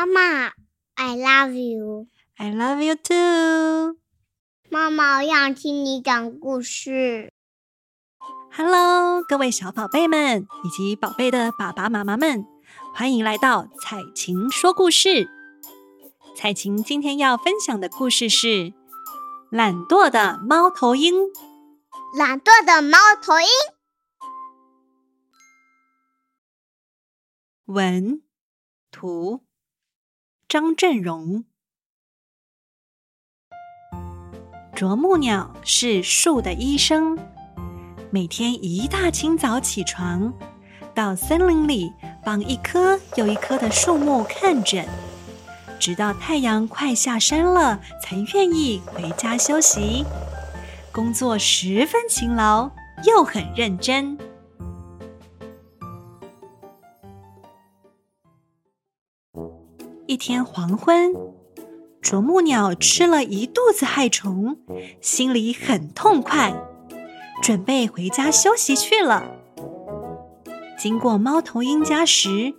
妈妈，I love you. I love you too. 妈妈，我想听你讲故事。Hello，各位小宝贝们以及宝贝的爸爸妈妈们，欢迎来到彩琴说故事。彩琴今天要分享的故事是《懒惰的猫头鹰》。懒惰的猫头鹰。文图张振荣。啄木鸟是树的医生，每天一大清早起床，到森林里帮一棵又一棵的树木看诊，直到太阳快下山了，才愿意回家休息。工作十分勤劳，又很认真。天黄昏，啄木鸟吃了一肚子害虫，心里很痛快，准备回家休息去了。经过猫头鹰家时，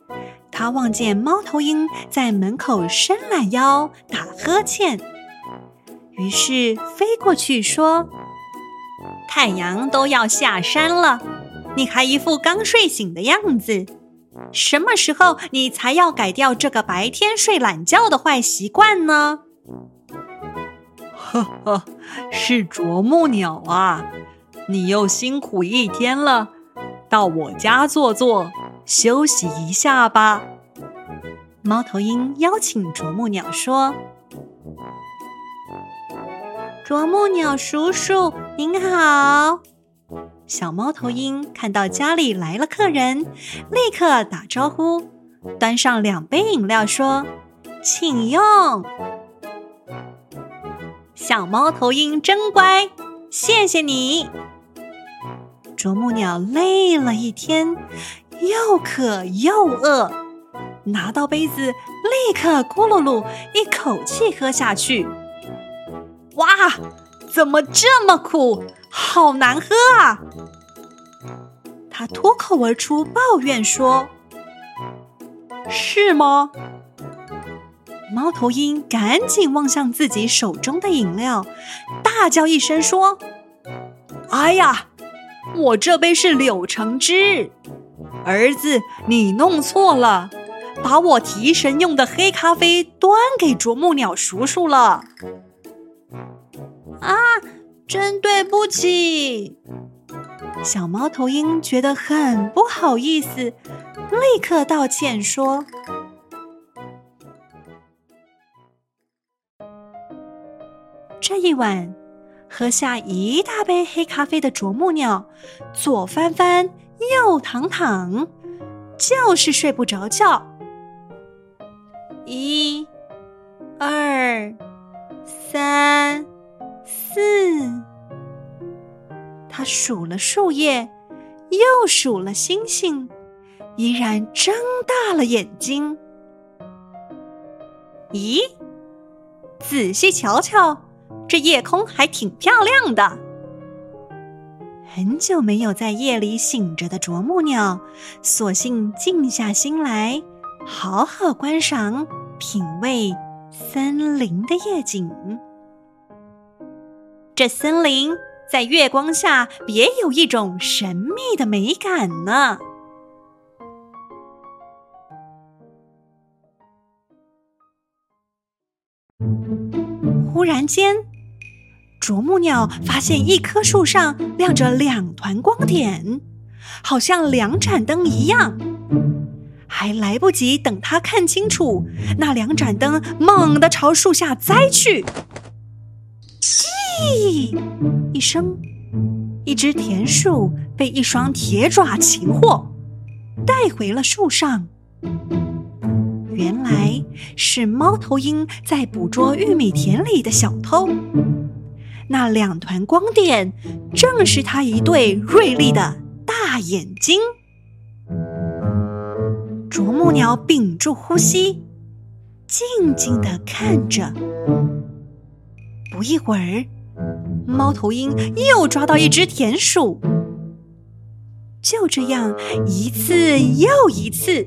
它望见猫头鹰在门口伸懒腰打呵欠，于是飞过去说：“太阳都要下山了，你还一副刚睡醒的样子。”什么时候你才要改掉这个白天睡懒觉的坏习惯呢？呵呵，是啄木鸟啊，你又辛苦一天了，到我家坐坐，休息一下吧。猫头鹰邀请啄木鸟说：“啄木鸟叔叔您好。”小猫头鹰看到家里来了客人，立刻打招呼，端上两杯饮料，说：“请用。”小猫头鹰真乖，谢谢你。啄木鸟累了一天，又渴又饿，拿到杯子，立刻咕噜噜一口气喝下去。哇，怎么这么苦？好难喝啊！他脱口而出抱怨说：“是吗？”猫头鹰赶紧望向自己手中的饮料，大叫一声说：“哎呀，我这杯是柳橙汁！儿子，你弄错了，把我提神用的黑咖啡端给啄木鸟叔叔了。”啊！真对不起，小猫头鹰觉得很不好意思，立刻道歉说：“这一晚喝下一大杯黑咖啡的啄木鸟，左翻翻，右躺躺，就是睡不着觉。一、二、三。”四，他数了树叶，又数了星星，依然睁大了眼睛。咦，仔细瞧瞧，这夜空还挺漂亮的。很久没有在夜里醒着的啄木鸟，索性静下心来，好好观赏、品味森林的夜景。这森林在月光下别有一种神秘的美感呢。忽然间，啄木鸟发现一棵树上亮着两团光点，好像两盏灯一样。还来不及等它看清楚，那两盏灯猛地朝树下栽去。咦！一声，一只田鼠被一双铁爪擒获，带回了树上。原来是猫头鹰在捕捉玉米田里的小偷。那两团光点，正是它一对锐利的大眼睛。啄木鸟屏住呼吸，静静地看着。不一会儿。猫头鹰又抓到一只田鼠，就这样一次又一次，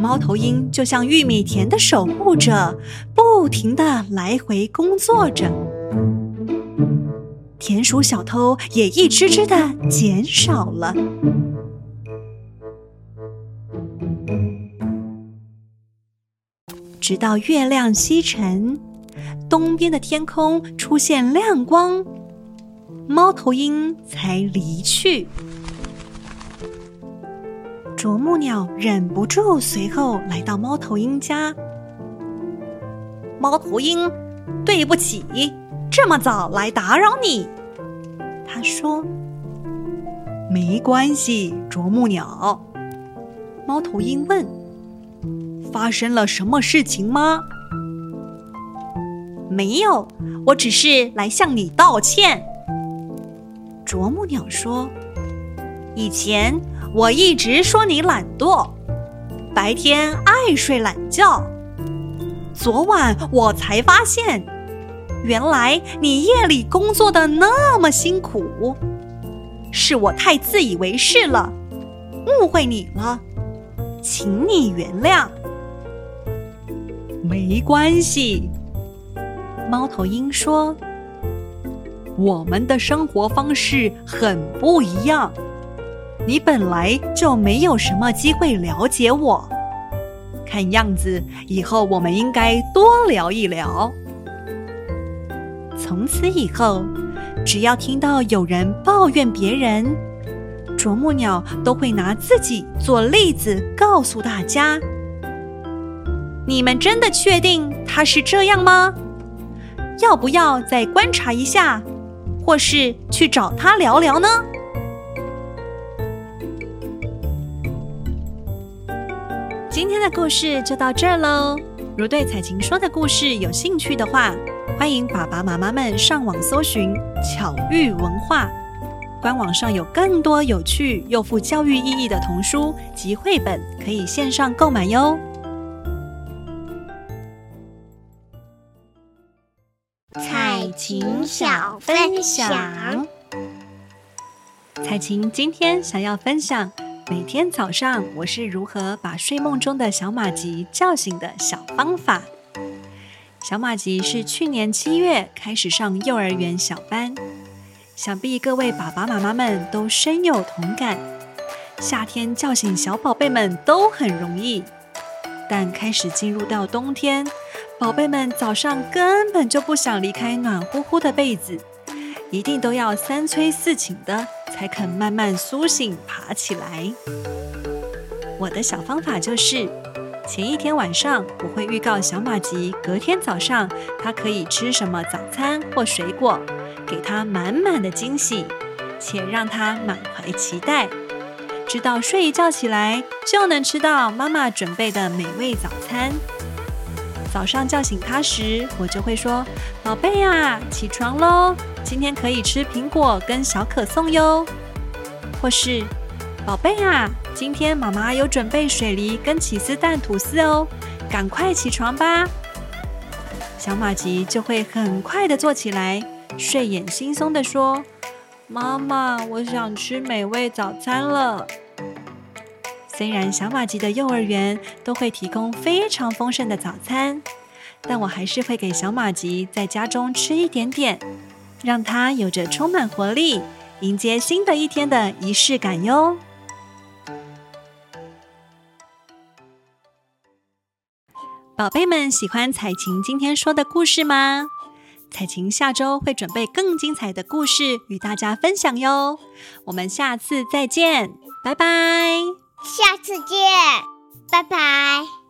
猫头鹰就像玉米田的守护者，不停的来回工作着。田鼠小偷也一只只的减少了。直到月亮西沉，东边的天空出现亮光，猫头鹰才离去。啄木鸟忍不住随后来到猫头鹰家。猫头鹰，对不起，这么早来打扰你。他说：“没关系。”啄木鸟。猫头鹰问：“发生了什么事情吗？”没有，我只是来向你道歉。啄木鸟说：“以前。”我一直说你懒惰，白天爱睡懒觉。昨晚我才发现，原来你夜里工作的那么辛苦，是我太自以为是了，误会你了，请你原谅。没关系，猫头鹰说，我们的生活方式很不一样。你本来就没有什么机会了解我，看样子以后我们应该多聊一聊。从此以后，只要听到有人抱怨别人，啄木鸟都会拿自己做例子，告诉大家：你们真的确定他是这样吗？要不要再观察一下，或是去找他聊聊呢？今天的故事就到这儿喽。如对彩晴说的故事有兴趣的话，欢迎爸爸妈妈们上网搜寻“巧育文化”，官网上有更多有趣又富教育意义的童书及绘本，可以线上购买哟。彩晴小分享，彩晴今天想要分享。每天早上，我是如何把睡梦中的小马吉叫醒的小方法。小马吉是去年七月开始上幼儿园小班，想必各位爸爸妈妈们都深有同感。夏天叫醒小宝贝们都很容易，但开始进入到冬天，宝贝们早上根本就不想离开暖乎乎的被子，一定都要三催四请的。才肯慢慢苏醒，爬起来。我的小方法就是，前一天晚上我会预告小马吉，隔天早上他可以吃什么早餐或水果，给他满满的惊喜，且让他满怀期待，直到睡一觉起来就能吃到妈妈准备的美味早餐。早上叫醒他时，我就会说：“宝贝呀，起床喽！”今天可以吃苹果跟小可颂哟，或是宝贝啊，今天妈妈有准备水梨跟起司蛋吐司哦，赶快起床吧。小马吉就会很快的坐起来，睡眼惺忪的说：“妈妈，我想吃美味早餐了。”虽然小马吉的幼儿园都会提供非常丰盛的早餐，但我还是会给小马吉在家中吃一点点。让他有着充满活力，迎接新的一天的仪式感哟。宝贝们喜欢彩晴今天说的故事吗？彩晴下周会准备更精彩的故事与大家分享哟。我们下次再见，拜拜。下次见，拜拜。